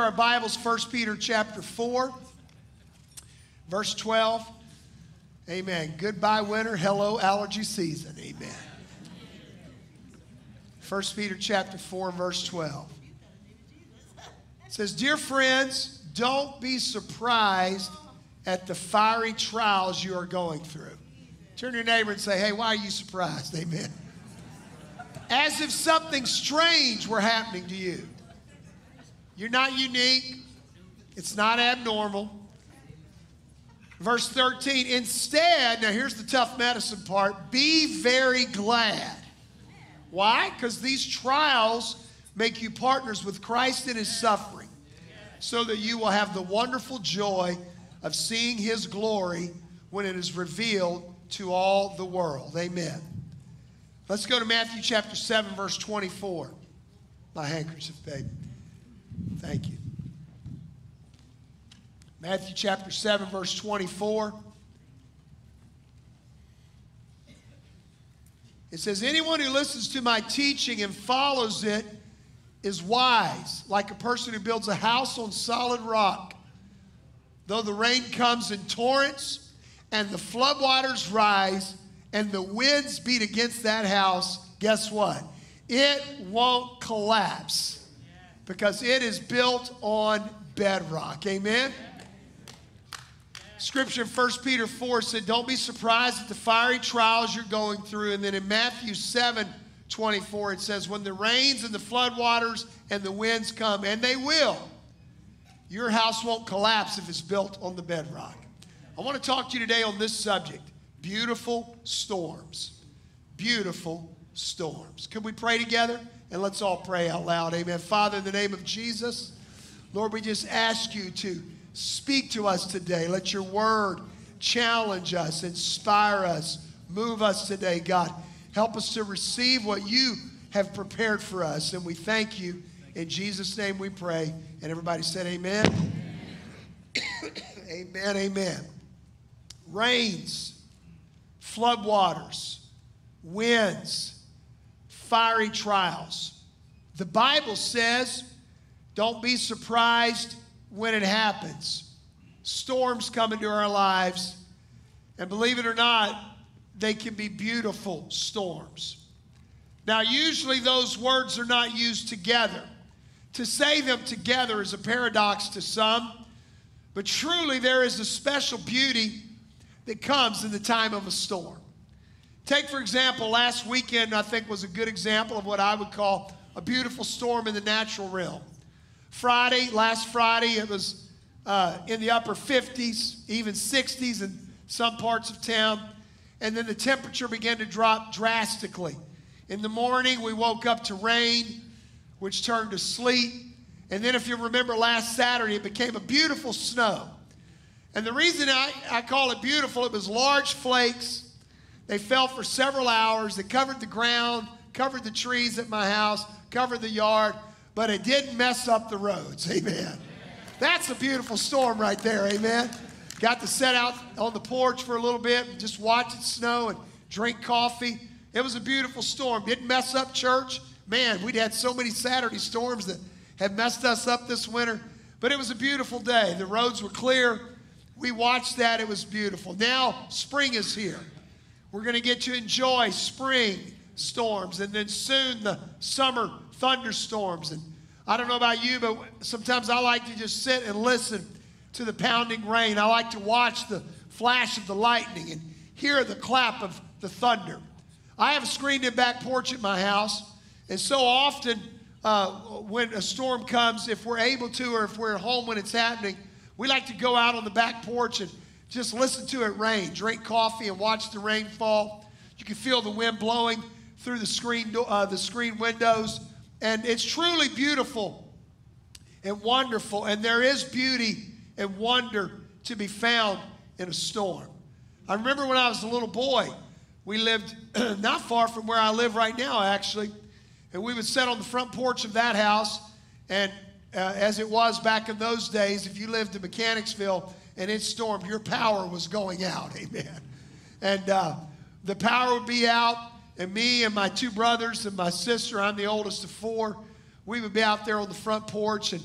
To our Bibles, 1 Peter chapter 4, verse 12. Amen. Goodbye, winter. Hello, allergy season. Amen. 1 Peter chapter 4, verse 12. It says, Dear friends, don't be surprised at the fiery trials you are going through. Turn to your neighbor and say, Hey, why are you surprised? Amen. As if something strange were happening to you. You're not unique. It's not abnormal. Verse 13, instead, now here's the tough medicine part be very glad. Why? Because these trials make you partners with Christ in his suffering, so that you will have the wonderful joy of seeing his glory when it is revealed to all the world. Amen. Let's go to Matthew chapter 7, verse 24. My handkerchief, baby. Thank you. Matthew chapter 7, verse 24. It says, Anyone who listens to my teaching and follows it is wise, like a person who builds a house on solid rock. Though the rain comes in torrents and the floodwaters rise and the winds beat against that house, guess what? It won't collapse because it is built on bedrock. Amen? Scripture in 1 Peter 4 said, Don't be surprised at the fiery trials you're going through. And then in Matthew 7 24, it says, When the rains and the floodwaters and the winds come, and they will, your house won't collapse if it's built on the bedrock. I want to talk to you today on this subject beautiful storms. Beautiful storms. Can we pray together? And let's all pray out loud. Amen. Father, in the name of Jesus, Lord, we just ask you to speak to us today. Let your word challenge us, inspire us, move us today, God. Help us to receive what you have prepared for us. And we thank you. In Jesus' name we pray. And everybody said, Amen. amen, amen. Rains, floodwaters, winds, fiery trials. The Bible says, don't be surprised when it happens. Storms come into our lives, and believe it or not, they can be beautiful storms. Now, usually those words are not used together. To say them together is a paradox to some, but truly there is a special beauty that comes in the time of a storm. Take, for example, last weekend, I think, was a good example of what I would call a beautiful storm in the natural realm. Friday, last Friday, it was uh, in the upper 50s, even 60s in some parts of town. And then the temperature began to drop drastically. In the morning, we woke up to rain, which turned to sleet. And then, if you remember last Saturday, it became a beautiful snow. And the reason I, I call it beautiful, it was large flakes. They fell for several hours. They covered the ground, covered the trees at my house, covered the yard, but it didn't mess up the roads. Amen. That's a beautiful storm right there. Amen. Got to set out on the porch for a little bit and just watch it snow and drink coffee. It was a beautiful storm. Didn't mess up church. Man, we'd had so many Saturday storms that have messed us up this winter. But it was a beautiful day. The roads were clear. We watched that. It was beautiful. Now, spring is here. We're going to get to enjoy spring storms and then soon the summer thunderstorms. And I don't know about you, but sometimes I like to just sit and listen to the pounding rain. I like to watch the flash of the lightning and hear the clap of the thunder. I have a screened in back porch at my house, and so often uh, when a storm comes, if we're able to or if we're at home when it's happening, we like to go out on the back porch and just listen to it rain, drink coffee, and watch the rain fall. You can feel the wind blowing through the screen, uh, the screen windows, and it's truly beautiful and wonderful. And there is beauty and wonder to be found in a storm. I remember when I was a little boy, we lived not far from where I live right now, actually, and we would sit on the front porch of that house. And uh, as it was back in those days, if you lived in Mechanicsville and it stormed, your power was going out. Amen. And uh, the power would be out, and me and my two brothers and my sister, I'm the oldest of four, we would be out there on the front porch. And,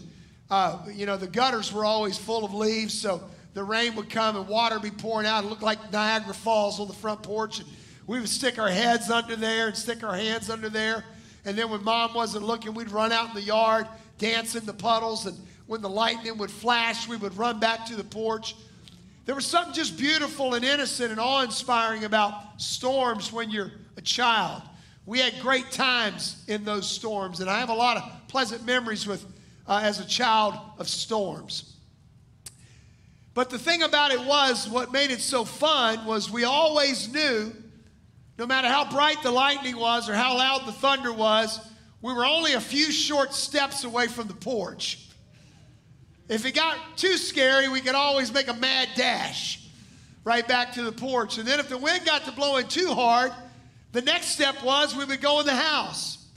uh, you know, the gutters were always full of leaves, so the rain would come and water would be pouring out. It looked like Niagara Falls on the front porch. And we would stick our heads under there and stick our hands under there. And then when mom wasn't looking, we'd run out in the yard, dance in the puddles. And when the lightning would flash, we would run back to the porch. There was something just beautiful and innocent and awe inspiring about storms when you're a child. We had great times in those storms, and I have a lot of pleasant memories with uh, as a child of storms. But the thing about it was, what made it so fun was we always knew no matter how bright the lightning was or how loud the thunder was, we were only a few short steps away from the porch. If it got too scary, we could always make a mad dash right back to the porch. And then if the wind got to blowing too hard, the next step was we would go in the house.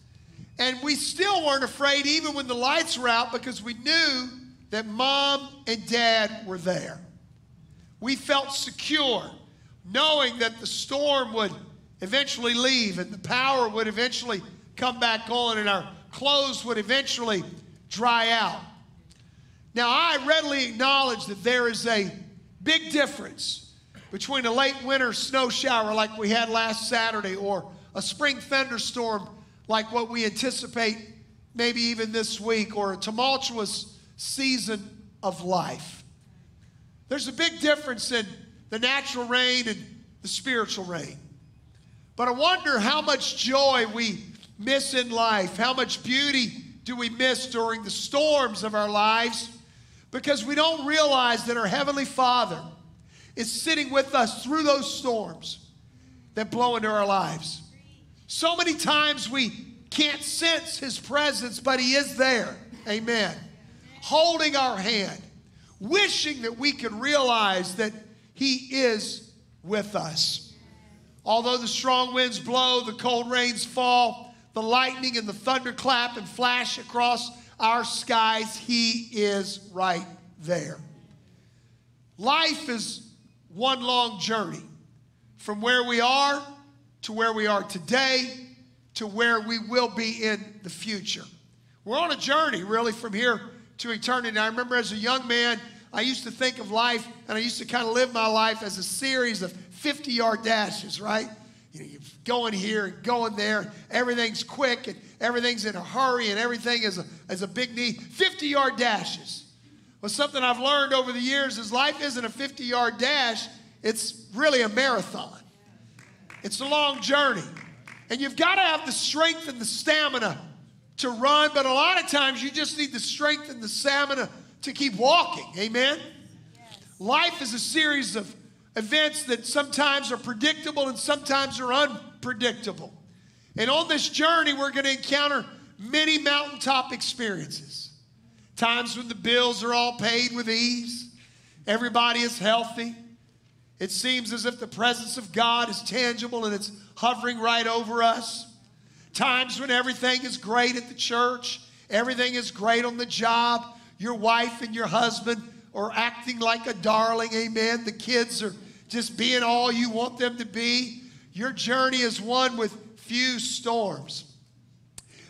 And we still weren't afraid even when the lights were out because we knew that mom and dad were there. We felt secure knowing that the storm would eventually leave and the power would eventually come back on and our clothes would eventually dry out. Now, I readily acknowledge that there is a big difference between a late winter snow shower like we had last Saturday or a spring thunderstorm like what we anticipate maybe even this week or a tumultuous season of life. There's a big difference in the natural rain and the spiritual rain. But I wonder how much joy we miss in life, how much beauty do we miss during the storms of our lives because we don't realize that our Heavenly Father is sitting with us through those storms that blow into our lives. So many times we can't sense His presence, but He is there. Amen. Holding our hand, wishing that we could realize that He is with us. Although the strong winds blow, the cold rains fall, the lightning and the thunderclap and flash across our skies, He is right there. Life is one long journey from where we are to where we are today to where we will be in the future. We're on a journey, really, from here to eternity. I remember as a young man, I used to think of life and I used to kind of live my life as a series of 50 yard dashes, right? You know, you're going here and going there. Everything's quick and everything's in a hurry and everything is a, is a big need. 50 yard dashes. Well, something I've learned over the years is life isn't a 50 yard dash, it's really a marathon. It's a long journey. And you've got to have the strength and the stamina to run, but a lot of times you just need the strength and the stamina to keep walking. Amen? Yes. Life is a series of events that sometimes are predictable and sometimes are unpredictable. And on this journey, we're going to encounter many mountaintop experiences. Times when the bills are all paid with ease, everybody is healthy. It seems as if the presence of God is tangible and it's hovering right over us. Times when everything is great at the church, everything is great on the job. Your wife and your husband are acting like a darling, amen. The kids are just being all you want them to be. Your journey is one with few storms.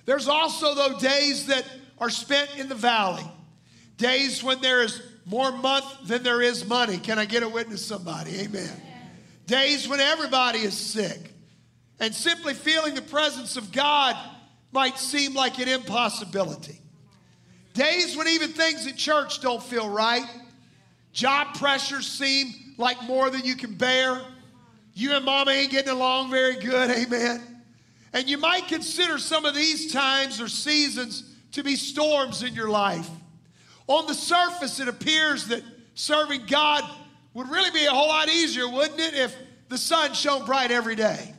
There's also, though, days that are spent in the valley, days when there is more month than there is money. Can I get a witness, somebody? Amen. Days when everybody is sick. And simply feeling the presence of God might seem like an impossibility. Days when even things at church don't feel right. Job pressures seem like more than you can bear. You and mama ain't getting along very good, amen. And you might consider some of these times or seasons to be storms in your life. On the surface, it appears that serving God would really be a whole lot easier, wouldn't it, if the sun shone bright every day?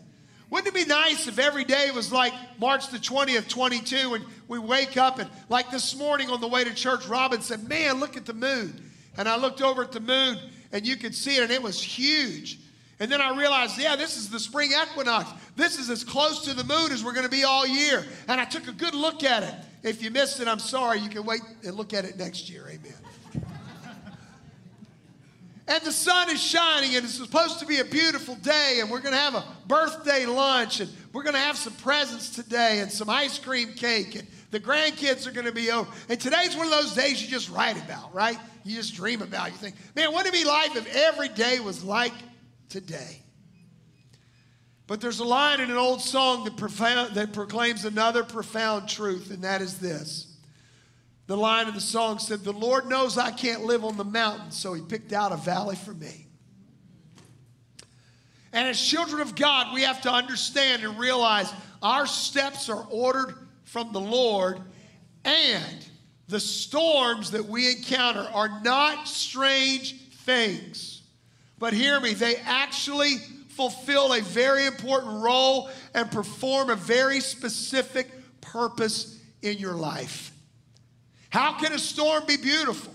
Wouldn't it be nice if every day was like March the 20th, 22, and we wake up and like this morning on the way to church, Robin said, Man, look at the moon. And I looked over at the moon and you could see it, and it was huge. And then I realized, yeah, this is the spring equinox. This is as close to the moon as we're going to be all year. And I took a good look at it. If you missed it, I'm sorry. You can wait and look at it next year. Amen. and the sun is shining, and it's supposed to be a beautiful day, and we're going to have a birthday lunch, and we're going to have some presents today, and some ice cream cake, and the grandkids are going to be over. And today's one of those days you just write about, right? You just dream about. You think, man, wouldn't it be life if every day was like today. But there's a line in an old song that, profound, that proclaims another profound truth, and that is this. The line of the song said, The Lord knows I can't live on the mountain, so He picked out a valley for me. And as children of God, we have to understand and realize our steps are ordered from the Lord, and the storms that we encounter are not strange things. But hear me, they actually fulfill a very important role and perform a very specific purpose in your life. How can a storm be beautiful?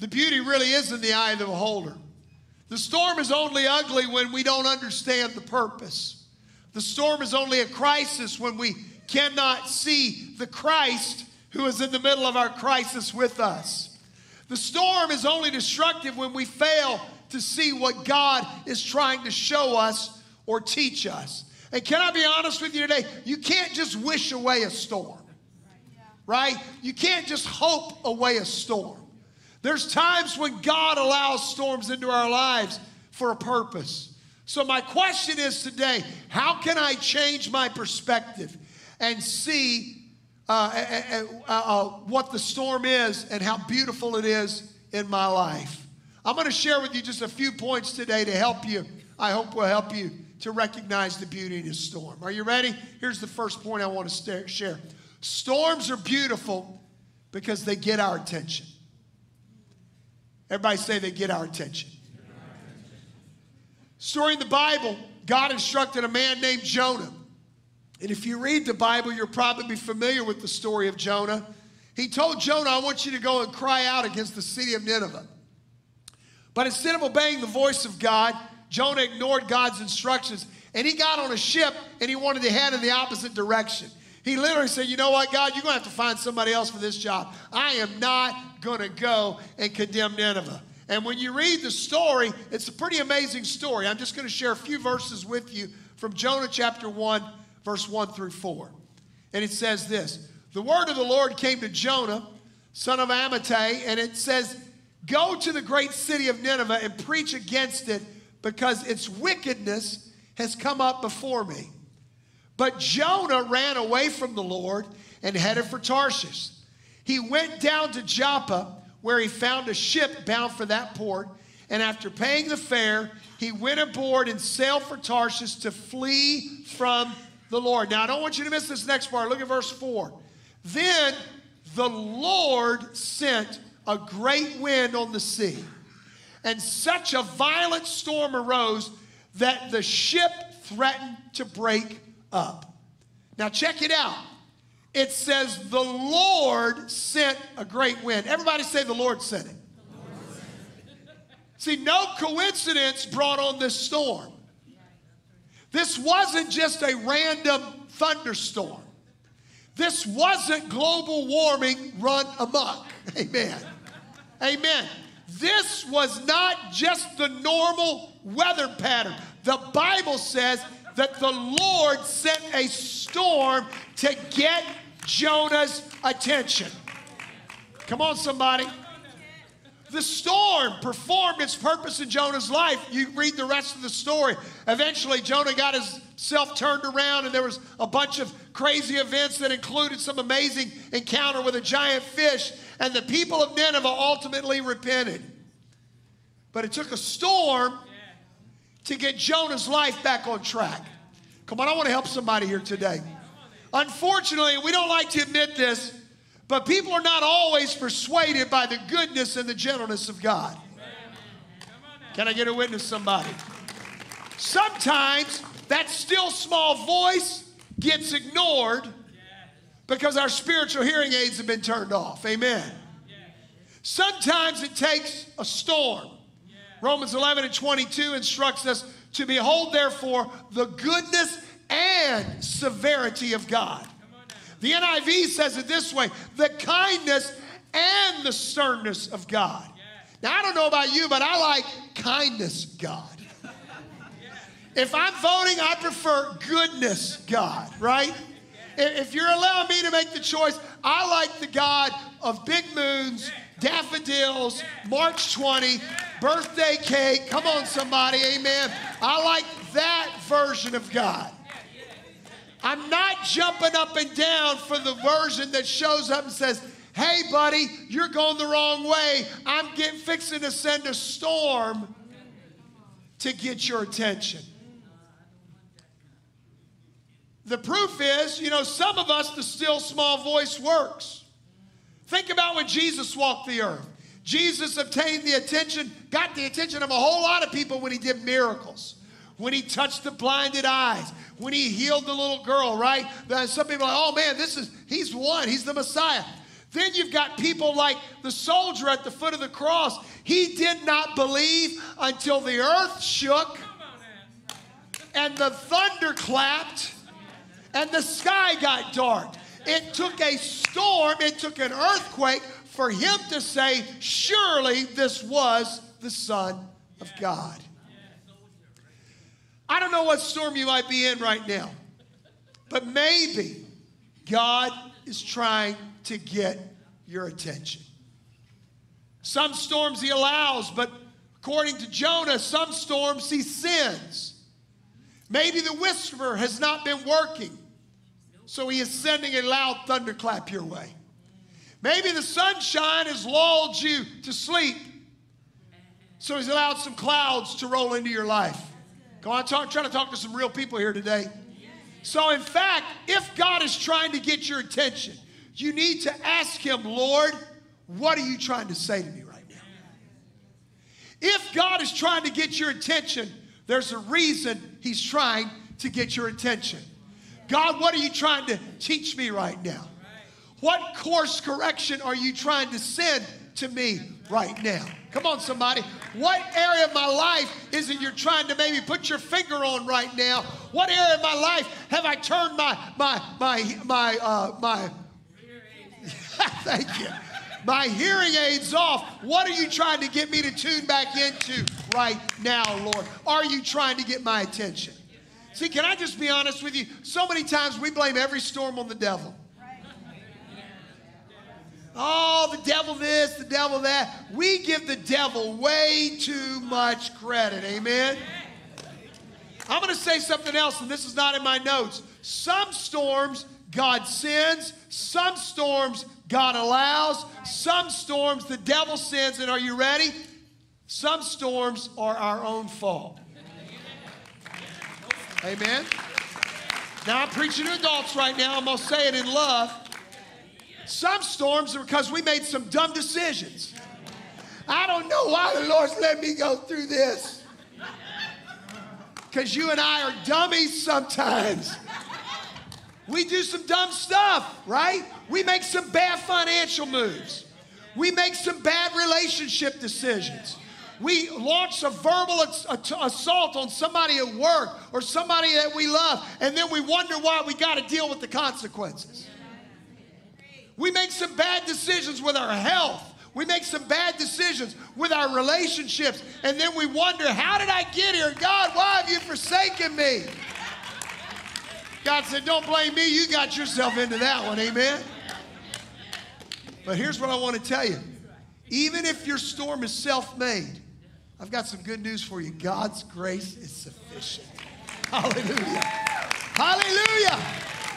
The beauty really is in the eye of the beholder. The storm is only ugly when we don't understand the purpose. The storm is only a crisis when we cannot see the Christ who is in the middle of our crisis with us. The storm is only destructive when we fail to see what God is trying to show us or teach us. And can I be honest with you today? You can't just wish away a storm, right? You can't just hope away a storm. There's times when God allows storms into our lives for a purpose. So, my question is today how can I change my perspective and see uh, uh, uh, what the storm is and how beautiful it is in my life? I'm going to share with you just a few points today to help you. I hope will help you to recognize the beauty in a storm. Are you ready? Here's the first point I want to share. Storms are beautiful because they get our attention. Everybody say they get our attention. Story in the Bible, God instructed a man named Jonah. And if you read the Bible, you're probably be familiar with the story of Jonah. He told Jonah, I want you to go and cry out against the city of Nineveh. But instead of obeying the voice of God, Jonah ignored God's instructions and he got on a ship and he wanted to head in the opposite direction. He literally said, You know what, God, you're going to have to find somebody else for this job. I am not going to go and condemn Nineveh. And when you read the story, it's a pretty amazing story. I'm just going to share a few verses with you from Jonah chapter 1, verse 1 through 4. And it says this The word of the Lord came to Jonah, son of Amittai, and it says, Go to the great city of Nineveh and preach against it because its wickedness has come up before me. But Jonah ran away from the Lord and headed for Tarshish. He went down to Joppa, where he found a ship bound for that port. And after paying the fare, he went aboard and sailed for Tarshish to flee from the Lord. Now, I don't want you to miss this next part. Look at verse 4. Then the Lord sent a great wind on the sea. And such a violent storm arose that the ship threatened to break up. Now, check it out. It says, The Lord sent a great wind. Everybody say, The Lord sent it. See, no coincidence brought on this storm. This wasn't just a random thunderstorm. This wasn't global warming run amok. Amen. Amen. This was not just the normal weather pattern. The Bible says that the Lord sent a storm to get Jonah's attention. Come on, somebody. The storm performed its purpose in Jonah's life. You read the rest of the story. Eventually, Jonah got himself turned around, and there was a bunch of crazy events that included some amazing encounter with a giant fish and the people of Nineveh ultimately repented. But it took a storm to get Jonah's life back on track. Come on, I want to help somebody here today. Unfortunately, we don't like to admit this, but people are not always persuaded by the goodness and the gentleness of God. Can I get a witness, somebody? Sometimes that still small voice gets ignored because our spiritual hearing aids have been turned off. Amen. Sometimes it takes a storm. Romans 11 and 22 instructs us to behold, therefore, the goodness and severity of God. The NIV says it this way the kindness and the sternness of God. Now, I don't know about you, but I like kindness God. If I'm voting, I prefer goodness God, right? If you're allowing me to make the choice, I like the God of big moons, daffodils, March 20, birthday cake. Come on, somebody, amen. I like that version of God. I'm not jumping up and down for the version that shows up and says, Hey, buddy, you're going the wrong way. I'm getting fixing to send a storm to get your attention. The proof is, you know, some of us, the still small voice works. Think about when Jesus walked the earth. Jesus obtained the attention, got the attention of a whole lot of people when he did miracles, when he touched the blinded eyes, when he healed the little girl, right? Some people are like, oh man, this is, he's one, he's the Messiah. Then you've got people like the soldier at the foot of the cross. He did not believe until the earth shook and the thunder clapped and the sky got dark. It took a storm, it took an earthquake for him to say, Surely this was the Son of God. I don't know what storm you might be in right now, but maybe God is trying to get your attention. Some storms he allows, but according to Jonah, some storms he sends. Maybe the whisper has not been working. So he is sending a loud thunderclap your way. Maybe the sunshine has lulled you to sleep. So he's allowed some clouds to roll into your life. Go on, talk, trying to talk to some real people here today. So, in fact, if God is trying to get your attention, you need to ask Him, Lord, what are you trying to say to me right now? If God is trying to get your attention, there's a reason He's trying to get your attention. God, what are you trying to teach me right now? What course correction are you trying to send to me right now? Come on, somebody. What area of my life is it you're trying to maybe put your finger on right now? What area of my life have I turned my my my my uh, my? thank you. My hearing aids off. What are you trying to get me to tune back into right now, Lord? Are you trying to get my attention? See, can I just be honest with you? So many times we blame every storm on the devil. Oh, the devil this, the devil that. We give the devil way too much credit. Amen? I'm going to say something else, and this is not in my notes. Some storms God sends, some storms God allows, some storms the devil sends, and are you ready? Some storms are our own fault. Amen. Now I'm preaching to adults right now. I'm going to say it in love. Some storms are because we made some dumb decisions. I don't know why the Lord's let me go through this. Because you and I are dummies sometimes. We do some dumb stuff, right? We make some bad financial moves. We make some bad relationship decisions we launch a verbal assault on somebody at work or somebody that we love, and then we wonder why we got to deal with the consequences. We make some bad decisions with our health. We make some bad decisions with our relationships, and then we wonder, how did I get here? God, why have you forsaken me? God said, Don't blame me. You got yourself into that one. Amen. But here's what I want to tell you even if your storm is self made, I've got some good news for you. God's grace is sufficient. Hallelujah. Hallelujah.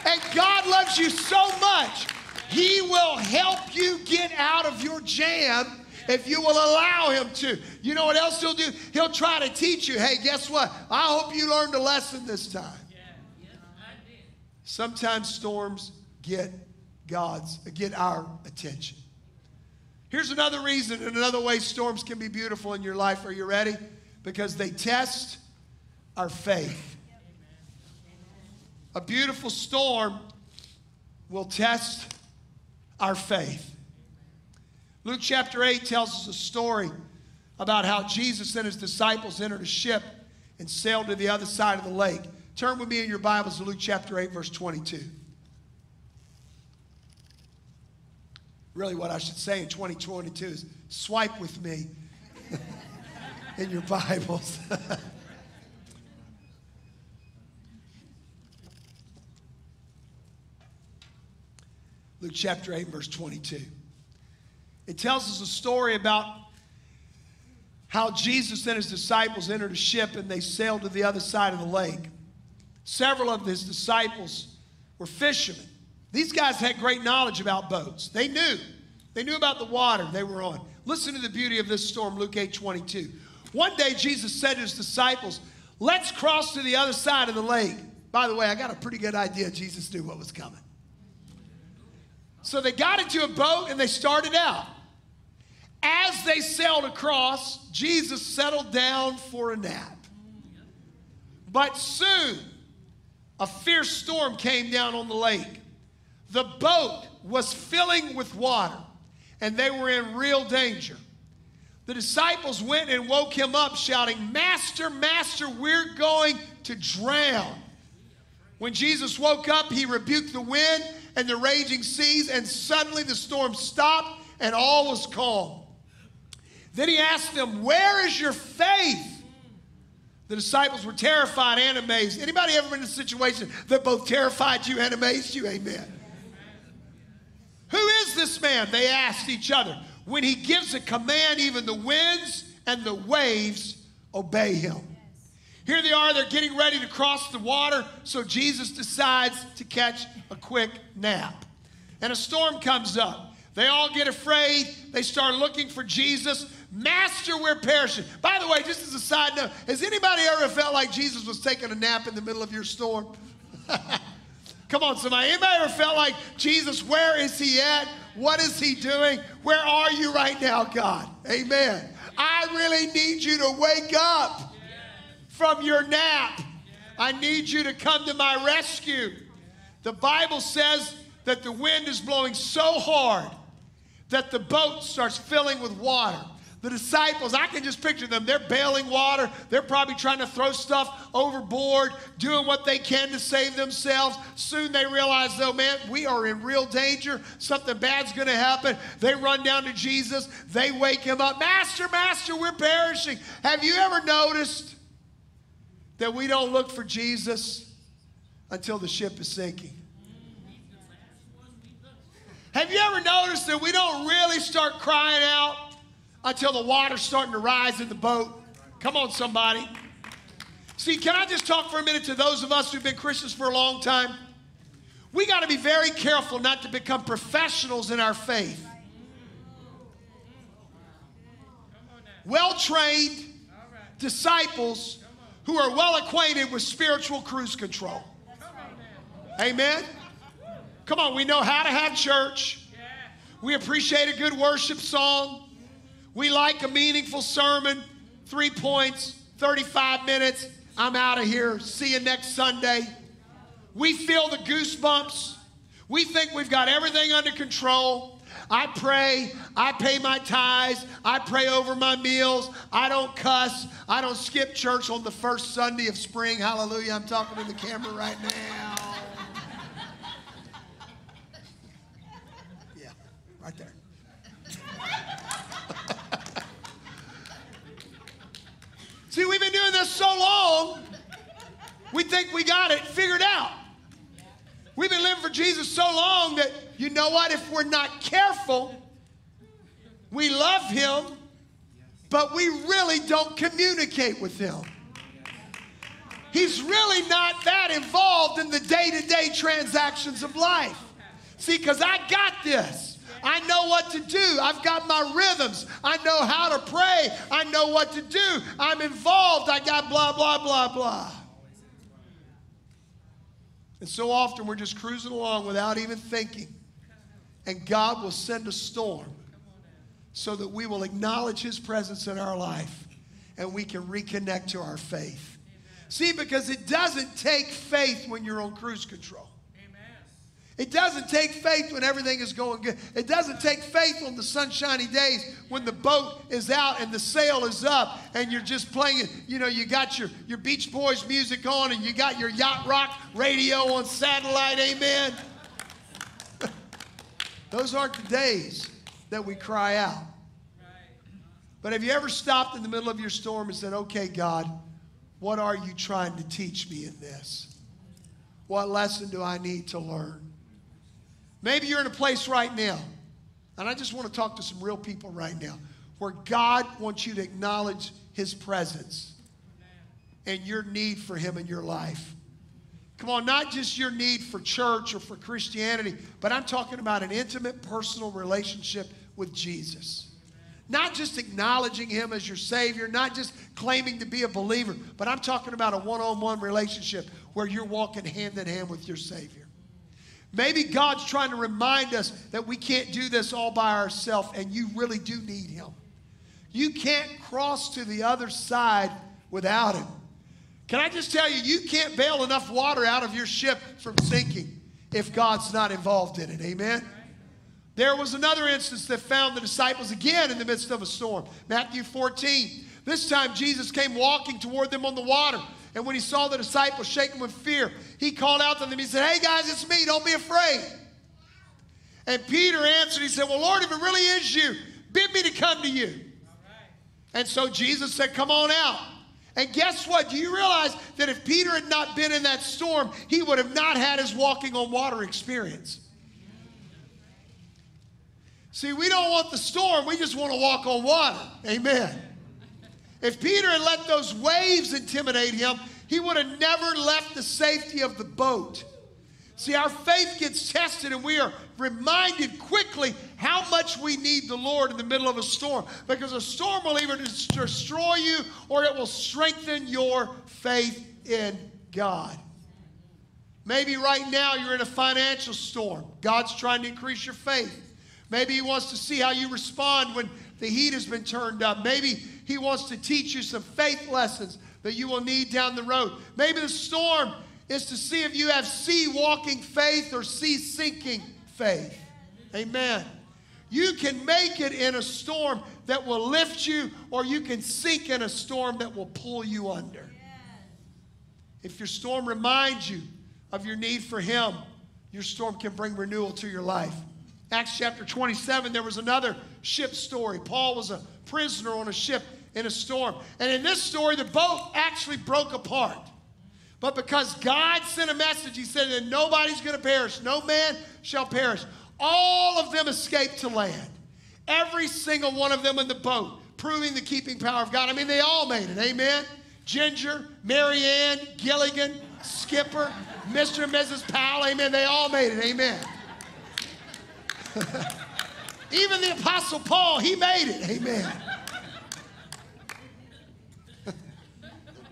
And God loves you so much, He will help you get out of your jam if you will allow Him to. You know what else He'll do? He'll try to teach you hey, guess what? I hope you learned a lesson this time. Sometimes storms get God's, get our attention. Here's another reason and another way storms can be beautiful in your life. Are you ready? because they test our faith. A beautiful storm will test our faith. Luke chapter 8 tells us a story about how Jesus and his disciples entered a ship and sailed to the other side of the lake. Turn with me in your Bibles to Luke chapter 8, verse 22. Really, what I should say in 2022 is swipe with me in your Bibles. Luke chapter 8, verse 22. It tells us a story about how Jesus and his disciples entered a ship and they sailed to the other side of the lake. Several of his disciples were fishermen. These guys had great knowledge about boats. They knew. They knew about the water they were on. Listen to the beauty of this storm, Luke 8 22. One day, Jesus said to his disciples, Let's cross to the other side of the lake. By the way, I got a pretty good idea Jesus knew what was coming. So they got into a boat and they started out. As they sailed across, Jesus settled down for a nap. But soon, a fierce storm came down on the lake. The boat was filling with water, and they were in real danger. The disciples went and woke him up, shouting, Master, Master, we're going to drown. When Jesus woke up, he rebuked the wind and the raging seas, and suddenly the storm stopped and all was calm. Then he asked them, Where is your faith? The disciples were terrified and amazed. Anybody ever been in a situation that both terrified you and amazed you? Amen. Who is this man? They asked each other. When he gives a command, even the winds and the waves obey him. Here they are, they're getting ready to cross the water, so Jesus decides to catch a quick nap. And a storm comes up. They all get afraid. They start looking for Jesus. Master, we're perishing. By the way, just as a side note, has anybody ever felt like Jesus was taking a nap in the middle of your storm? Come on, somebody. Anybody ever felt like, Jesus, where is he at? What is he doing? Where are you right now, God? Amen. I really need you to wake up from your nap. I need you to come to my rescue. The Bible says that the wind is blowing so hard that the boat starts filling with water. The disciples, I can just picture them. They're bailing water. They're probably trying to throw stuff overboard, doing what they can to save themselves. Soon they realize, though, man, we are in real danger. Something bad's going to happen. They run down to Jesus. They wake him up. Master, Master, we're perishing. Have you ever noticed that we don't look for Jesus until the ship is sinking? Have you ever noticed that we don't really start crying out until the water's starting to rise in the boat. Come on, somebody. See, can I just talk for a minute to those of us who've been Christians for a long time? We got to be very careful not to become professionals in our faith. Well trained disciples who are well acquainted with spiritual cruise control. Amen. Come on, we know how to have church. We appreciate a good worship song. We like a meaningful sermon, three points, 35 minutes. I'm out of here. See you next Sunday. We feel the goosebumps. We think we've got everything under control. I pray. I pay my tithes. I pray over my meals. I don't cuss. I don't skip church on the first Sunday of spring. Hallelujah. I'm talking to the camera right now. Yeah, right there. See, we've been doing this so long, we think we got it figured out. We've been living for Jesus so long that you know what? If we're not careful, we love Him, but we really don't communicate with Him. He's really not that involved in the day to day transactions of life. See, because I got this. I know what to do. I've got my rhythms. I know how to pray. I know what to do. I'm involved. I got blah, blah, blah, blah. And so often we're just cruising along without even thinking. And God will send a storm so that we will acknowledge His presence in our life and we can reconnect to our faith. See, because it doesn't take faith when you're on cruise control. It doesn't take faith when everything is going good. It doesn't take faith on the sunshiny days when the boat is out and the sail is up and you're just playing. You know, you got your, your Beach Boys music on and you got your Yacht Rock radio on satellite. Amen. Those aren't the days that we cry out. But have you ever stopped in the middle of your storm and said, okay, God, what are you trying to teach me in this? What lesson do I need to learn? Maybe you're in a place right now, and I just want to talk to some real people right now, where God wants you to acknowledge His presence and your need for Him in your life. Come on, not just your need for church or for Christianity, but I'm talking about an intimate, personal relationship with Jesus. Not just acknowledging Him as your Savior, not just claiming to be a believer, but I'm talking about a one on one relationship where you're walking hand in hand with your Savior. Maybe God's trying to remind us that we can't do this all by ourselves and you really do need Him. You can't cross to the other side without Him. Can I just tell you, you can't bail enough water out of your ship from sinking if God's not involved in it. Amen? There was another instance that found the disciples again in the midst of a storm. Matthew 14. This time Jesus came walking toward them on the water. And when he saw the disciples shaken with fear, he called out to them. He said, Hey guys, it's me. Don't be afraid. And Peter answered, He said, Well, Lord, if it really is you, bid me to come to you. And so Jesus said, Come on out. And guess what? Do you realize that if Peter had not been in that storm, he would have not had his walking on water experience? See, we don't want the storm, we just want to walk on water. Amen. If Peter had let those waves intimidate him, he would have never left the safety of the boat. See, our faith gets tested, and we are reminded quickly how much we need the Lord in the middle of a storm. Because a storm will either destroy you or it will strengthen your faith in God. Maybe right now you're in a financial storm. God's trying to increase your faith. Maybe He wants to see how you respond when the heat has been turned up. Maybe He wants to teach you some faith lessons that you will need down the road. Maybe the storm is to see if you have sea walking faith or sea sinking faith. Amen. You can make it in a storm that will lift you, or you can sink in a storm that will pull you under. If your storm reminds you of your need for Him, your storm can bring renewal to your life. Acts chapter 27, there was another ship story. Paul was a prisoner on a ship in a storm. And in this story, the boat actually broke apart. But because God sent a message, He said that nobody's going to perish, no man shall perish. All of them escaped to land. Every single one of them in the boat, proving the keeping power of God. I mean, they all made it. Amen. Ginger, Marianne, Gilligan, Skipper, Mr. and Mrs. Howell. Amen. They all made it. Amen. Even the Apostle Paul, he made it. Amen.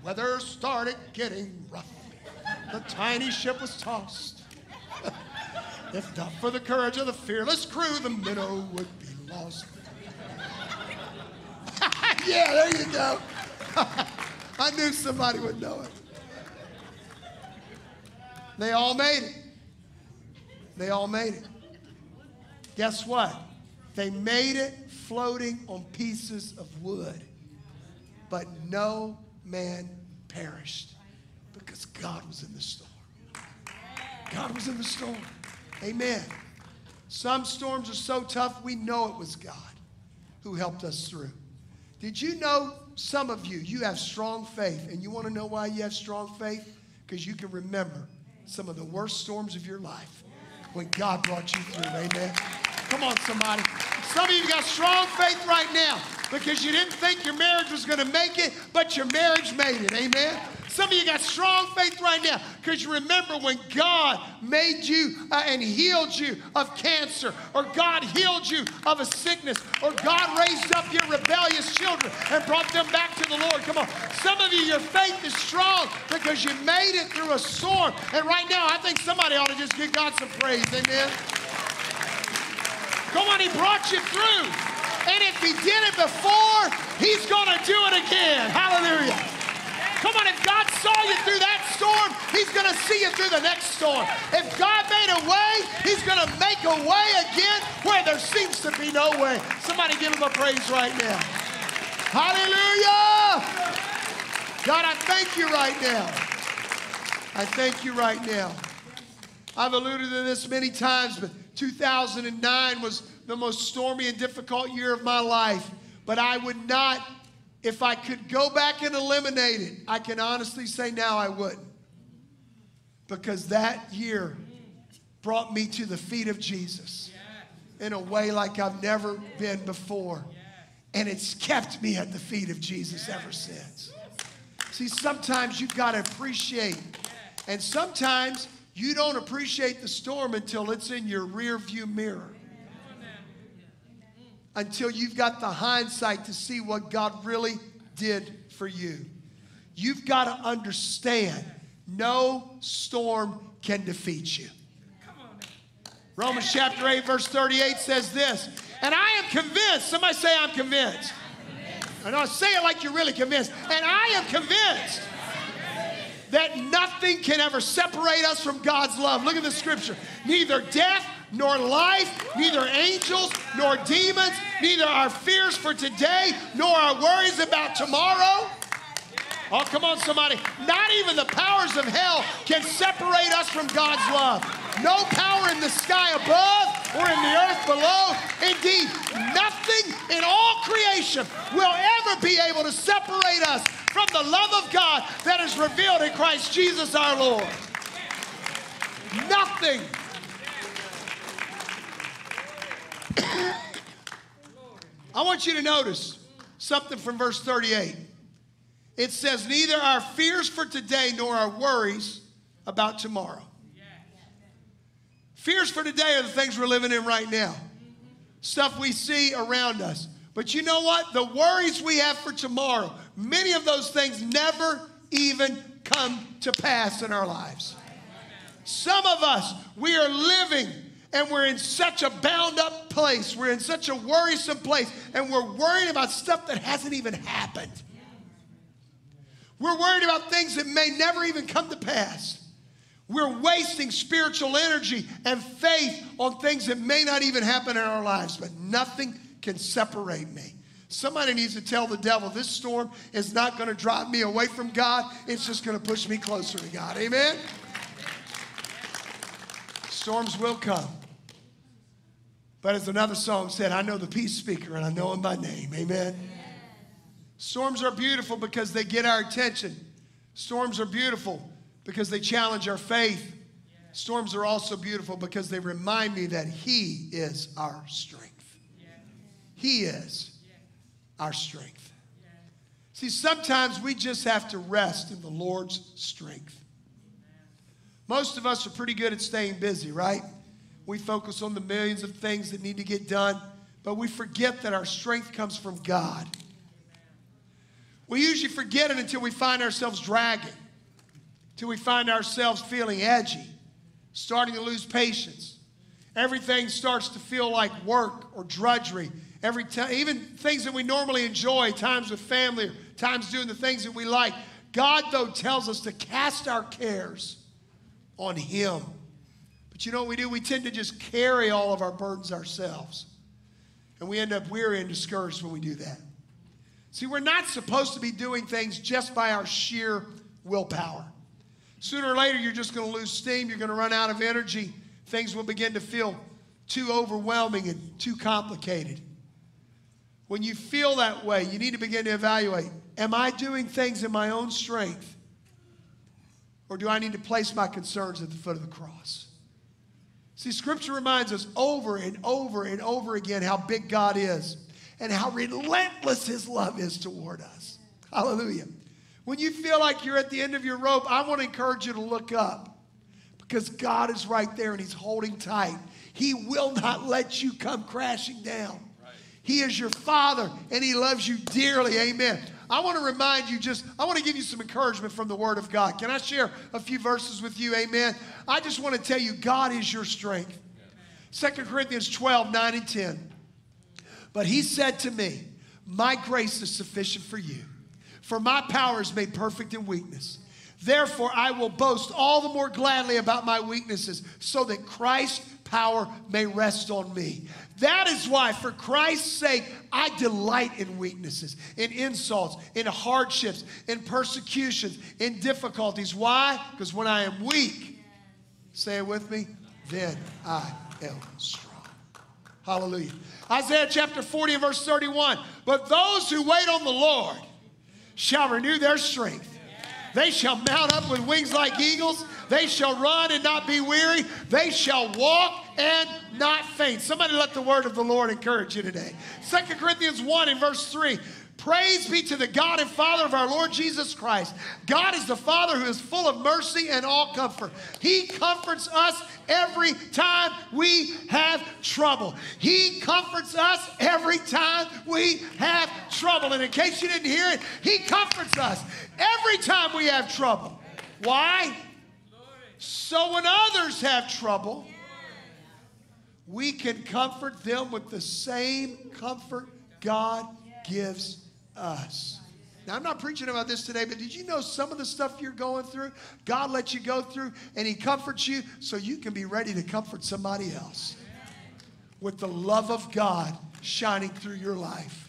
Weather started getting rough. The tiny ship was tossed. if not for the courage of the fearless crew, the minnow would be lost. yeah, there you go. I knew somebody would know it. They all made it. They all made it. Guess what? They made it floating on pieces of wood, but no man perished because God was in the storm. God was in the storm. Amen. Some storms are so tough, we know it was God who helped us through. Did you know some of you, you have strong faith, and you want to know why you have strong faith? Because you can remember some of the worst storms of your life when God brought you through. Amen. Come on, somebody. Some of you got strong faith right now because you didn't think your marriage was going to make it, but your marriage made it. Amen. Some of you got strong faith right now because you remember when God made you uh, and healed you of cancer, or God healed you of a sickness, or God raised up your rebellious children and brought them back to the Lord. Come on. Some of you, your faith is strong because you made it through a storm. And right now, I think somebody ought to just give God some praise. Amen. Come on, He brought you through. And if he did it before, he's going to do it again. Hallelujah. Come on, if God saw you through that storm, he's going to see you through the next storm. If God made a way, he's going to make a way again where there seems to be no way. Somebody give him a praise right now. Hallelujah. God, I thank you right now. I thank you right now. I've alluded to this many times, but 2009 was the most stormy and difficult year of my life. But I would not, if I could go back and eliminate it, I can honestly say now I wouldn't. Because that year brought me to the feet of Jesus in a way like I've never been before. And it's kept me at the feet of Jesus ever since. See, sometimes you've got to appreciate, and sometimes you don't appreciate the storm until it's in your rear view mirror. Until you've got the hindsight to see what God really did for you. You've got to understand no storm can defeat you. Romans chapter 8, verse 38 says this, and I am convinced, somebody say, I'm convinced. And I say it like you're really convinced. And I am convinced that nothing can ever separate us from God's love. Look at the scripture. Neither death nor life, neither angels nor demons, neither our fears for today nor our worries about tomorrow. Oh, come on, somebody. Not even the powers of hell can separate us from God's love. No power in the sky above or in the earth below. Indeed, nothing in all creation will ever be able to separate us from the love of God that is revealed in Christ Jesus our Lord. Nothing. I want you to notice something from verse 38. It says, Neither our fears for today nor our worries about tomorrow. Fears for today are the things we're living in right now, stuff we see around us. But you know what? The worries we have for tomorrow, many of those things never even come to pass in our lives. Some of us, we are living and we're in such a bound up place. We're in such a worrisome place, and we're worried about stuff that hasn't even happened. We're worried about things that may never even come to pass. We're wasting spiritual energy and faith on things that may not even happen in our lives, but nothing can separate me. Somebody needs to tell the devil this storm is not going to drive me away from God, it's just going to push me closer to God. Amen? Storms will come. But as another song said, I know the peace speaker and I know him by name. Amen. Storms are beautiful because they get our attention. Storms are beautiful because they challenge our faith. Storms are also beautiful because they remind me that He is our strength. He is our strength. See, sometimes we just have to rest in the Lord's strength. Most of us are pretty good at staying busy, right? We focus on the millions of things that need to get done, but we forget that our strength comes from God. We usually forget it until we find ourselves dragging, until we find ourselves feeling edgy, starting to lose patience. Everything starts to feel like work or drudgery. Every time, even things that we normally enjoy, times with family, times doing the things that we like. God, though, tells us to cast our cares on Him. But you know what we do? We tend to just carry all of our burdens ourselves. And we end up weary and discouraged when we do that. See, we're not supposed to be doing things just by our sheer willpower. Sooner or later, you're just going to lose steam. You're going to run out of energy. Things will begin to feel too overwhelming and too complicated. When you feel that way, you need to begin to evaluate Am I doing things in my own strength? Or do I need to place my concerns at the foot of the cross? See, Scripture reminds us over and over and over again how big God is and how relentless His love is toward us. Hallelujah. When you feel like you're at the end of your rope, I want to encourage you to look up because God is right there and He's holding tight. He will not let you come crashing down. He is your Father and He loves you dearly. Amen. I want to remind you just, I want to give you some encouragement from the Word of God. Can I share a few verses with you? Amen. I just want to tell you, God is your strength. 2 Corinthians 12, 9 and 10. But he said to me, My grace is sufficient for you, for my power is made perfect in weakness. Therefore, I will boast all the more gladly about my weaknesses, so that Christ's power may rest on me. That is why, for Christ's sake, I delight in weaknesses, in insults, in hardships, in persecutions, in difficulties. Why? Because when I am weak, say it with me, then I am strong. Hallelujah. Isaiah chapter 40 and verse 31. But those who wait on the Lord shall renew their strength. They shall mount up with wings like eagles. They shall run and not be weary. They shall walk and not faint. Somebody let the word of the Lord encourage you today. Second Corinthians 1 in verse 3. Praise be to the God and Father of our Lord Jesus Christ. God is the Father who is full of mercy and all comfort. He comforts us every time we have trouble. He comforts us every time we have trouble. And in case you didn't hear it, He comforts us every time we have trouble. Why? So when others have trouble, we can comfort them with the same comfort God gives us. Now, I'm not preaching about this today, but did you know some of the stuff you're going through, God lets you go through and He comforts you so you can be ready to comfort somebody else with the love of God shining through your life.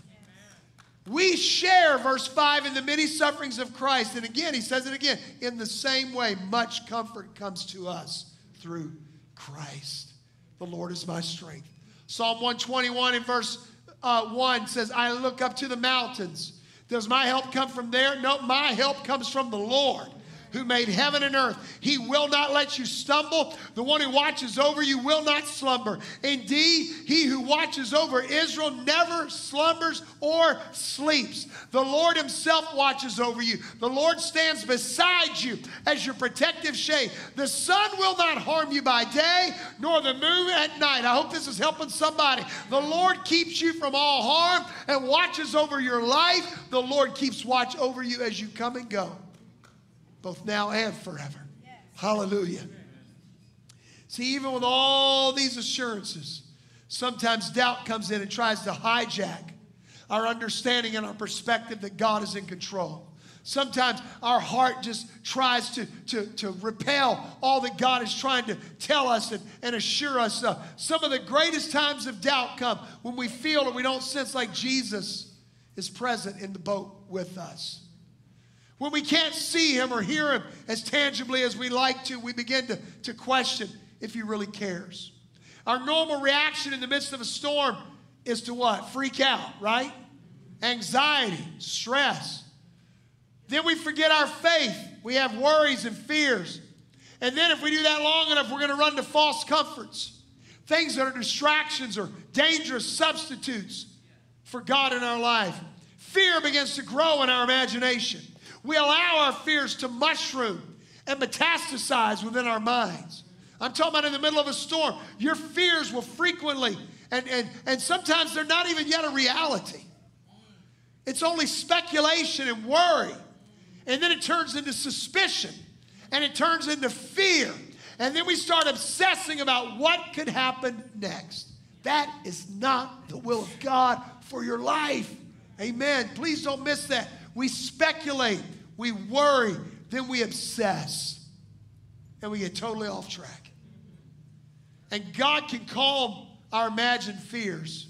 We share, verse 5, in the many sufferings of Christ. And again, he says it again in the same way, much comfort comes to us through Christ. The Lord is my strength. Psalm 121 in verse uh, 1 says, I look up to the mountains. Does my help come from there? No, my help comes from the Lord who made heaven and earth. He will not let you stumble. The one who watches over you will not slumber. Indeed, he who watches over Israel never slumbers or sleeps. The Lord himself watches over you. The Lord stands beside you as your protective shade. The sun will not harm you by day, nor the moon at night. I hope this is helping somebody. The Lord keeps you from all harm and watches over your life. The Lord keeps watch over you as you come and go both now and forever. Yes. Hallelujah. See, even with all these assurances, sometimes doubt comes in and tries to hijack our understanding and our perspective that God is in control. Sometimes our heart just tries to, to, to repel all that God is trying to tell us and, and assure us of. Some of the greatest times of doubt come when we feel that we don't sense like Jesus is present in the boat with us. When we can't see him or hear him as tangibly as we like to, we begin to, to question if he really cares. Our normal reaction in the midst of a storm is to what? Freak out, right? Anxiety, stress. Then we forget our faith. We have worries and fears. And then, if we do that long enough, we're going to run to false comforts, things that are distractions or dangerous substitutes for God in our life. Fear begins to grow in our imagination. We allow our fears to mushroom and metastasize within our minds. I'm talking about in the middle of a storm. Your fears will frequently, and, and, and sometimes they're not even yet a reality. It's only speculation and worry. And then it turns into suspicion, and it turns into fear. And then we start obsessing about what could happen next. That is not the will of God for your life. Amen. Please don't miss that. We speculate, we worry, then we obsess, and we get totally off track. And God can calm our imagined fears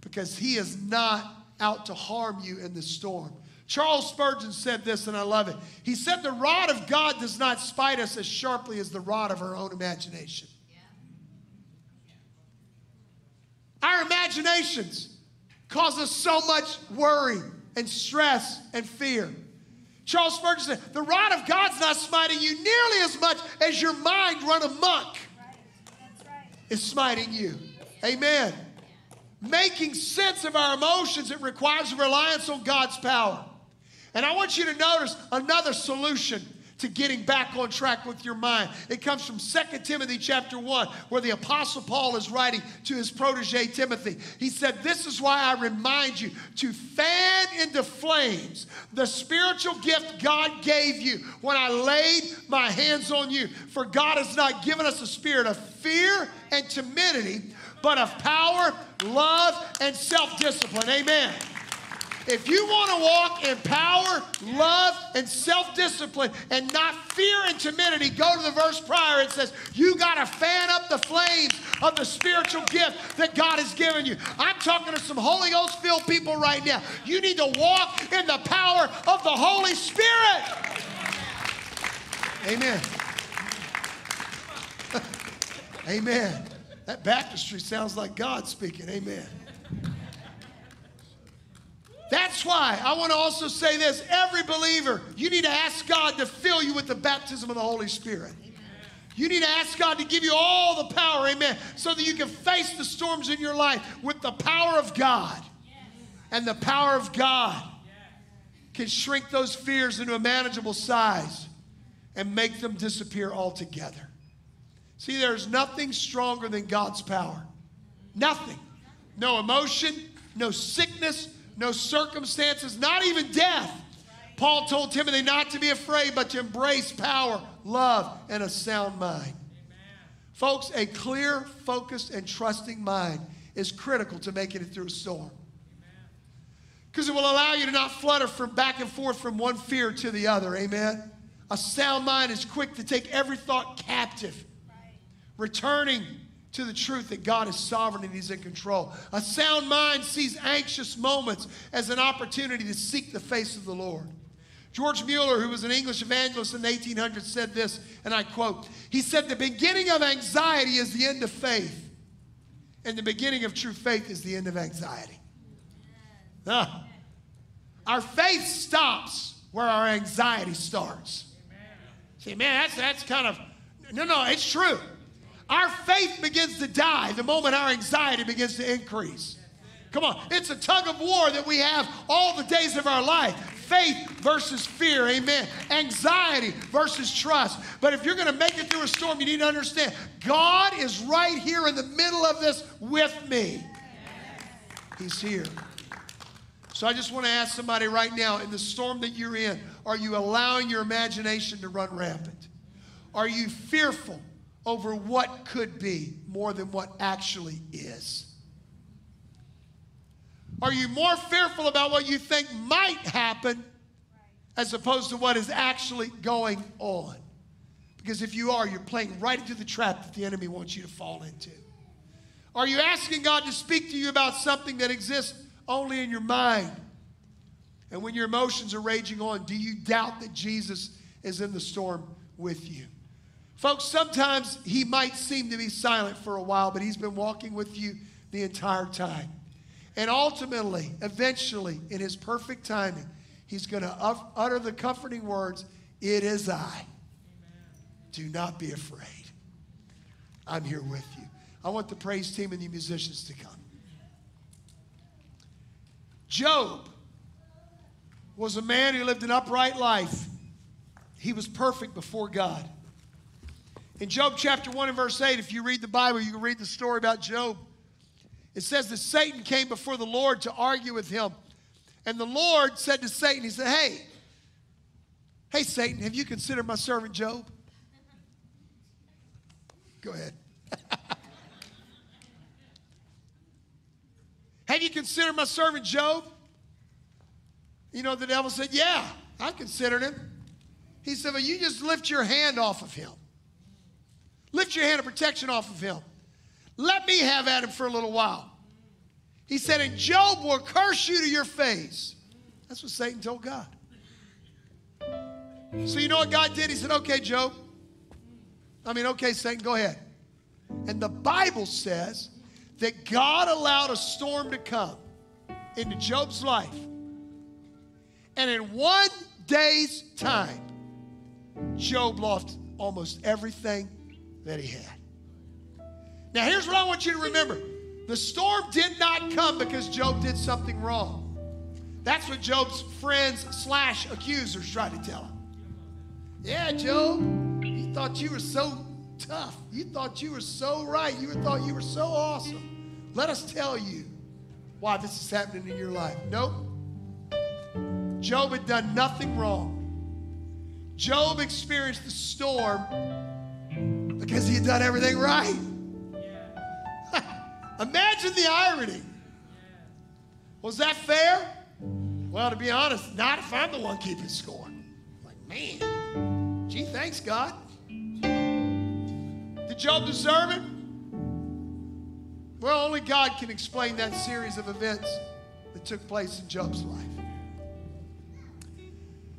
because He is not out to harm you in the storm. Charles Spurgeon said this, and I love it. He said, The rod of God does not spite us as sharply as the rod of our own imagination. Our imaginations cause us so much worry and stress and fear. Charles Spurgeon said, The rod of God's not smiting you nearly as much as your mind run amok is smiting you. Amen. Making sense of our emotions, it requires reliance on God's power. And I want you to notice another solution to getting back on track with your mind. It comes from 2 Timothy chapter 1, where the Apostle Paul is writing to his protege Timothy. He said, This is why I remind you to fan into flames the spiritual gift God gave you when I laid my hands on you. For God has not given us a spirit of fear and timidity but of power, love, and self discipline. Amen. If you want to walk in power, love, and self discipline and not fear and timidity, go to the verse prior. It says, You got to fan up the flames of the spiritual gift that God has given you. I'm talking to some Holy Ghost filled people right now. You need to walk in the power of the Holy Spirit. Amen. Amen. That baptistry sounds like God speaking. Amen. That's why I want to also say this every believer, you need to ask God to fill you with the baptism of the Holy Spirit. You need to ask God to give you all the power, amen, so that you can face the storms in your life with the power of God. And the power of God can shrink those fears into a manageable size and make them disappear altogether. See, there's nothing stronger than God's power. Nothing. No emotion, no sickness, no circumstances, not even death. Paul told Timothy not to be afraid, but to embrace power, love, and a sound mind. Amen. Folks, a clear, focused, and trusting mind is critical to making it through a storm. Because it will allow you to not flutter from back and forth from one fear to the other. Amen. A sound mind is quick to take every thought captive, returning to the truth that God is sovereign and He's in control. A sound mind sees anxious moments as an opportunity to seek the face of the Lord. George Mueller, who was an English evangelist in the 1800s, said this, and I quote He said, The beginning of anxiety is the end of faith, and the beginning of true faith is the end of anxiety. Ah. Our faith stops where our anxiety starts. See, man, that's, that's kind of, no, no, it's true. Our faith begins to die the moment our anxiety begins to increase. Come on, it's a tug of war that we have all the days of our life. Faith versus fear, amen. Anxiety versus trust. But if you're going to make it through a storm, you need to understand God is right here in the middle of this with me. He's here. So I just want to ask somebody right now in the storm that you're in, are you allowing your imagination to run rampant? Are you fearful over what could be more than what actually is? Are you more fearful about what you think might happen as opposed to what is actually going on? Because if you are, you're playing right into the trap that the enemy wants you to fall into. Are you asking God to speak to you about something that exists only in your mind? And when your emotions are raging on, do you doubt that Jesus is in the storm with you? Folks, sometimes he might seem to be silent for a while, but he's been walking with you the entire time. And ultimately, eventually, in his perfect timing, he's going to utter the comforting words It is I. Do not be afraid. I'm here with you. I want the praise team and the musicians to come. Job was a man who lived an upright life. He was perfect before God. In Job chapter 1 and verse 8, if you read the Bible, you can read the story about Job. It says that Satan came before the Lord to argue with him. And the Lord said to Satan, He said, Hey, hey, Satan, have you considered my servant Job? Go ahead. have you considered my servant Job? You know, the devil said, Yeah, I considered him. He said, Well, you just lift your hand off of him. Lift your hand of protection off of him. Let me have at him for a little while. He said, and Job will curse you to your face. That's what Satan told God. So you know what God did? He said, okay, Job. I mean, okay, Satan, go ahead. And the Bible says that God allowed a storm to come into Job's life. And in one day's time, Job lost almost everything that he had. Now, here's what I want you to remember the storm did not come because Job did something wrong. That's what Job's friends slash accusers tried to tell him. Yeah, Job, you thought you were so tough. You thought you were so right. You thought you were so awesome. Let us tell you why this is happening in your life. Nope. Job had done nothing wrong. Job experienced the storm because he had done everything right. Imagine the irony. Was that fair? Well, to be honest, not if I'm the one keeping score. Like, man, gee, thanks, God. Did Job deserve it? Well, only God can explain that series of events that took place in Job's life.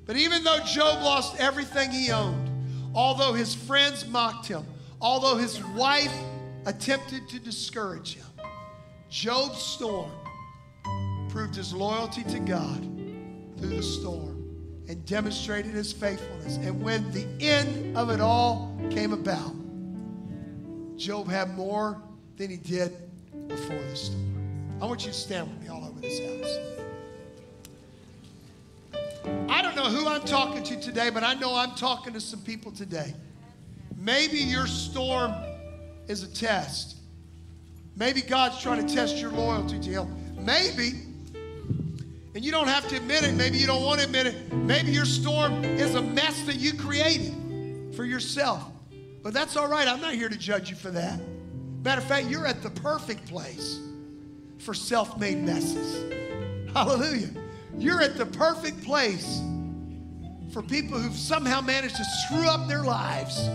But even though Job lost everything he owned, although his friends mocked him, although his wife attempted to discourage him, Job's storm proved his loyalty to God through the storm and demonstrated his faithfulness. And when the end of it all came about, Job had more than he did before the storm. I want you to stand with me all over this house. I don't know who I'm talking to today, but I know I'm talking to some people today. Maybe your storm is a test. Maybe God's trying to test your loyalty to Him. Maybe, and you don't have to admit it, maybe you don't want to admit it, maybe your storm is a mess that you created for yourself. But that's all right. I'm not here to judge you for that. Matter of fact, you're at the perfect place for self made messes. Hallelujah. You're at the perfect place for people who've somehow managed to screw up their lives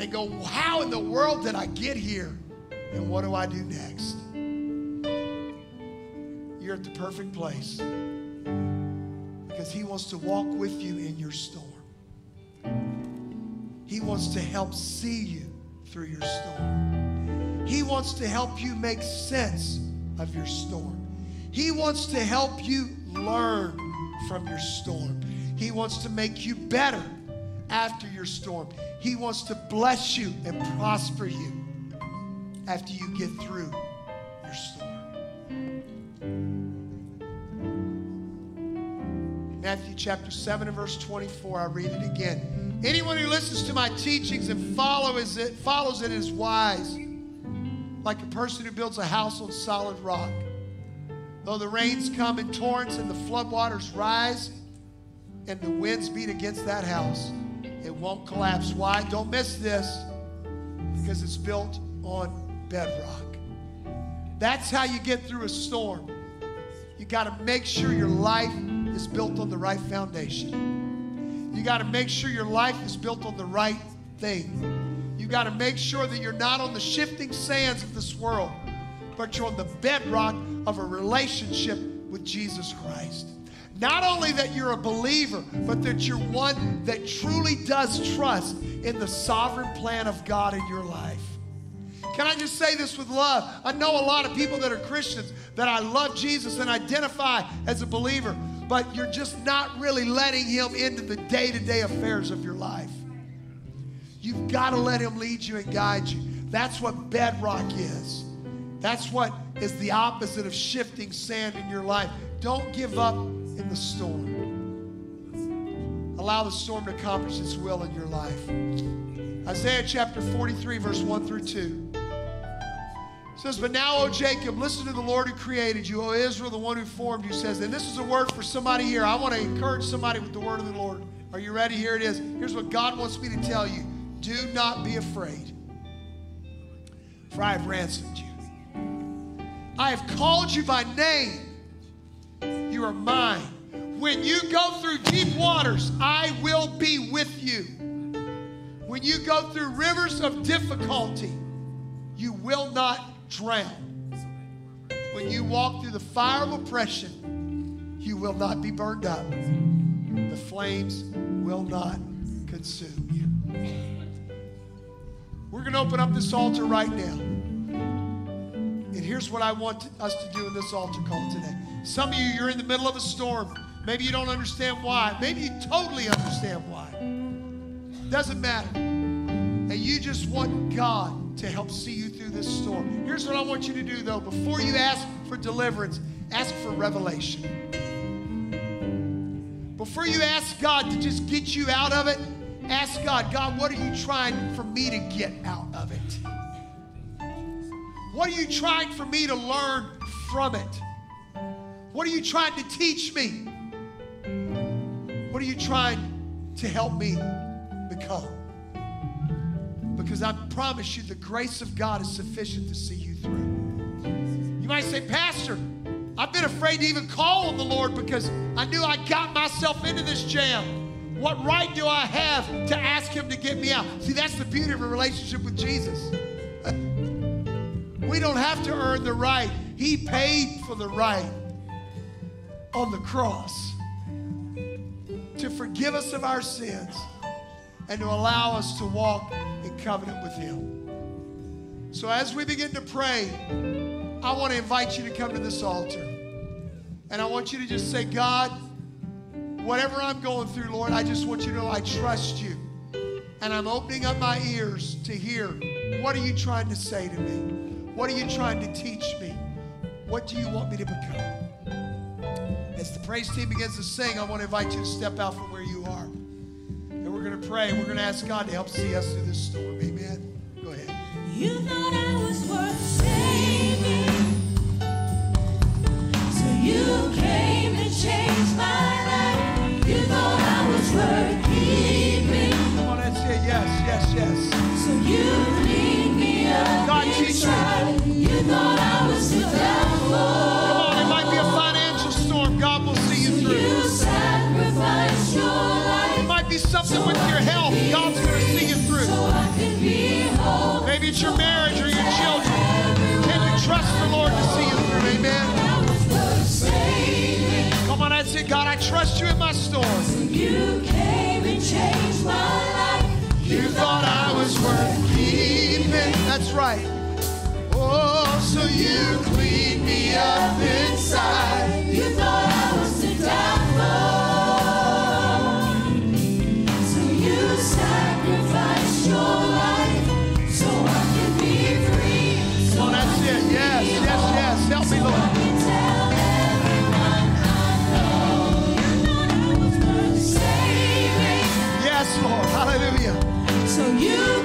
and go, How in the world did I get here? And what do I do next? You're at the perfect place because He wants to walk with you in your storm. He wants to help see you through your storm. He wants to help you make sense of your storm. He wants to help you learn from your storm. He wants to make you better after your storm. He wants to bless you and prosper you after you get through your storm. Matthew chapter 7 and verse 24, I read it again. Anyone who listens to my teachings and follows it, follows it is wise, like a person who builds a house on solid rock. Though the rains come in torrents and the floodwaters rise and the winds beat against that house, won't collapse. Why? Don't miss this because it's built on bedrock. That's how you get through a storm. You got to make sure your life is built on the right foundation. You got to make sure your life is built on the right thing. You got to make sure that you're not on the shifting sands of this world, but you're on the bedrock of a relationship with Jesus Christ. Not only that you're a believer, but that you're one that truly does trust in the sovereign plan of God in your life. Can I just say this with love? I know a lot of people that are Christians that I love Jesus and identify as a believer, but you're just not really letting Him into the day to day affairs of your life. You've got to let Him lead you and guide you. That's what bedrock is. That's what is the opposite of shifting sand in your life. Don't give up in the storm. Allow the storm to accomplish its will in your life. Isaiah chapter 43, verse 1 through 2 says, But now, O Jacob, listen to the Lord who created you, O Israel, the one who formed you, says, and this is a word for somebody here. I want to encourage somebody with the word of the Lord. Are you ready? Here it is. Here's what God wants me to tell you Do not be afraid, for I have ransomed you. I have called you by name. You are mine. When you go through deep waters, I will be with you. When you go through rivers of difficulty, you will not drown. When you walk through the fire of oppression, you will not be burned up. The flames will not consume you. We're going to open up this altar right now. And here's what I want us to do in this altar call today. Some of you, you're in the middle of a storm. Maybe you don't understand why. Maybe you totally understand why. Doesn't matter. And you just want God to help see you through this storm. Here's what I want you to do, though. Before you ask for deliverance, ask for revelation. Before you ask God to just get you out of it, ask God, God, what are you trying for me to get out of it? What are you trying for me to learn from it? What are you trying to teach me? What are you trying to help me become? Because I promise you, the grace of God is sufficient to see you through. You might say, Pastor, I've been afraid to even call on the Lord because I knew I got myself into this jam. What right do I have to ask Him to get me out? See, that's the beauty of a relationship with Jesus. We don't have to earn the right, He paid for the right on the cross to forgive us of our sins and to allow us to walk in covenant with Him. So, as we begin to pray, I want to invite you to come to this altar. And I want you to just say, God, whatever I'm going through, Lord, I just want you to know I trust you. And I'm opening up my ears to hear what are you trying to say to me? What are you trying to teach me? What do you want me to become? As the praise team begins to sing, I want to invite you to step out from where you are. And we're going to pray. We're going to ask God to help see us through this storm. Amen. Go ahead. You thought I was worth saving, so you came and changed my life. You thought I was worth keeping, Come on, that's it. Yes, yes, yes. I Come on, it might be a financial storm. God will see you through. It might be something with your health. God's going to see you through. I. Maybe it's your marriage or your children. Can you trust the Lord to see you through? Amen. I. Come on, that's it. God, I trust you in my storm. You came and changed my life. You thought I was worth keeping. That's right. So you cleaned me up inside. You thought I was the devil. So you sacrificed your life so I could be free. So Oh, that's it. Yes, yes, yes. Help me, Lord. can tell everyone I know. You thought I was worth saving. Yes, Lord. Hallelujah. So you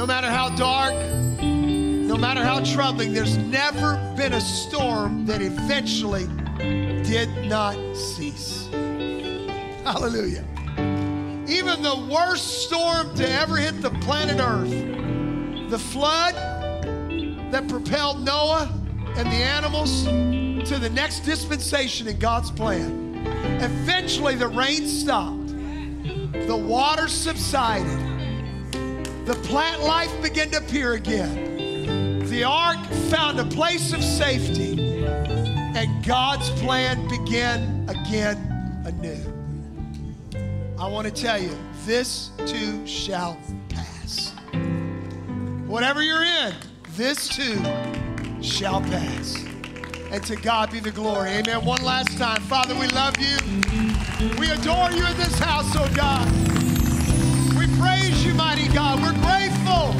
no matter how dark, no matter how troubling, there's never been a storm that eventually did not cease. Hallelujah. Even the worst storm to ever hit the planet Earth, the flood that propelled Noah and the animals to the next dispensation in God's plan. Eventually, the rain stopped, the water subsided, the plant life began to appear again. The ark found a place of safety, and God's plan began again anew. I want to tell you, this too shall pass. Whatever you're in, this too shall pass. And to God be the glory. Amen. One last time. Father, we love you. We adore you in this house, oh God. We mighty God. We're grateful.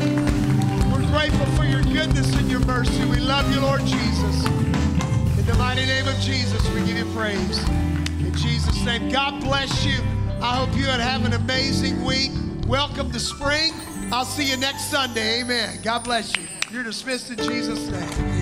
We're grateful for your goodness and your mercy. We love you, Lord Jesus. In the mighty name of Jesus, we give you praise. In Jesus' name, God bless you. I hope you have an amazing week. Welcome to spring. I'll see you next Sunday. Amen. God bless you. You're dismissed in Jesus' name.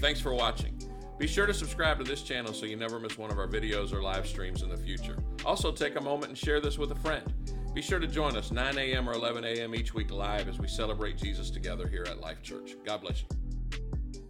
Thanks for watching. Be sure to subscribe to this channel so you never miss one of our videos or live streams in the future. Also, take a moment and share this with a friend. Be sure to join us 9 a.m. or 11 a.m. each week live as we celebrate Jesus together here at Life Church. God bless you.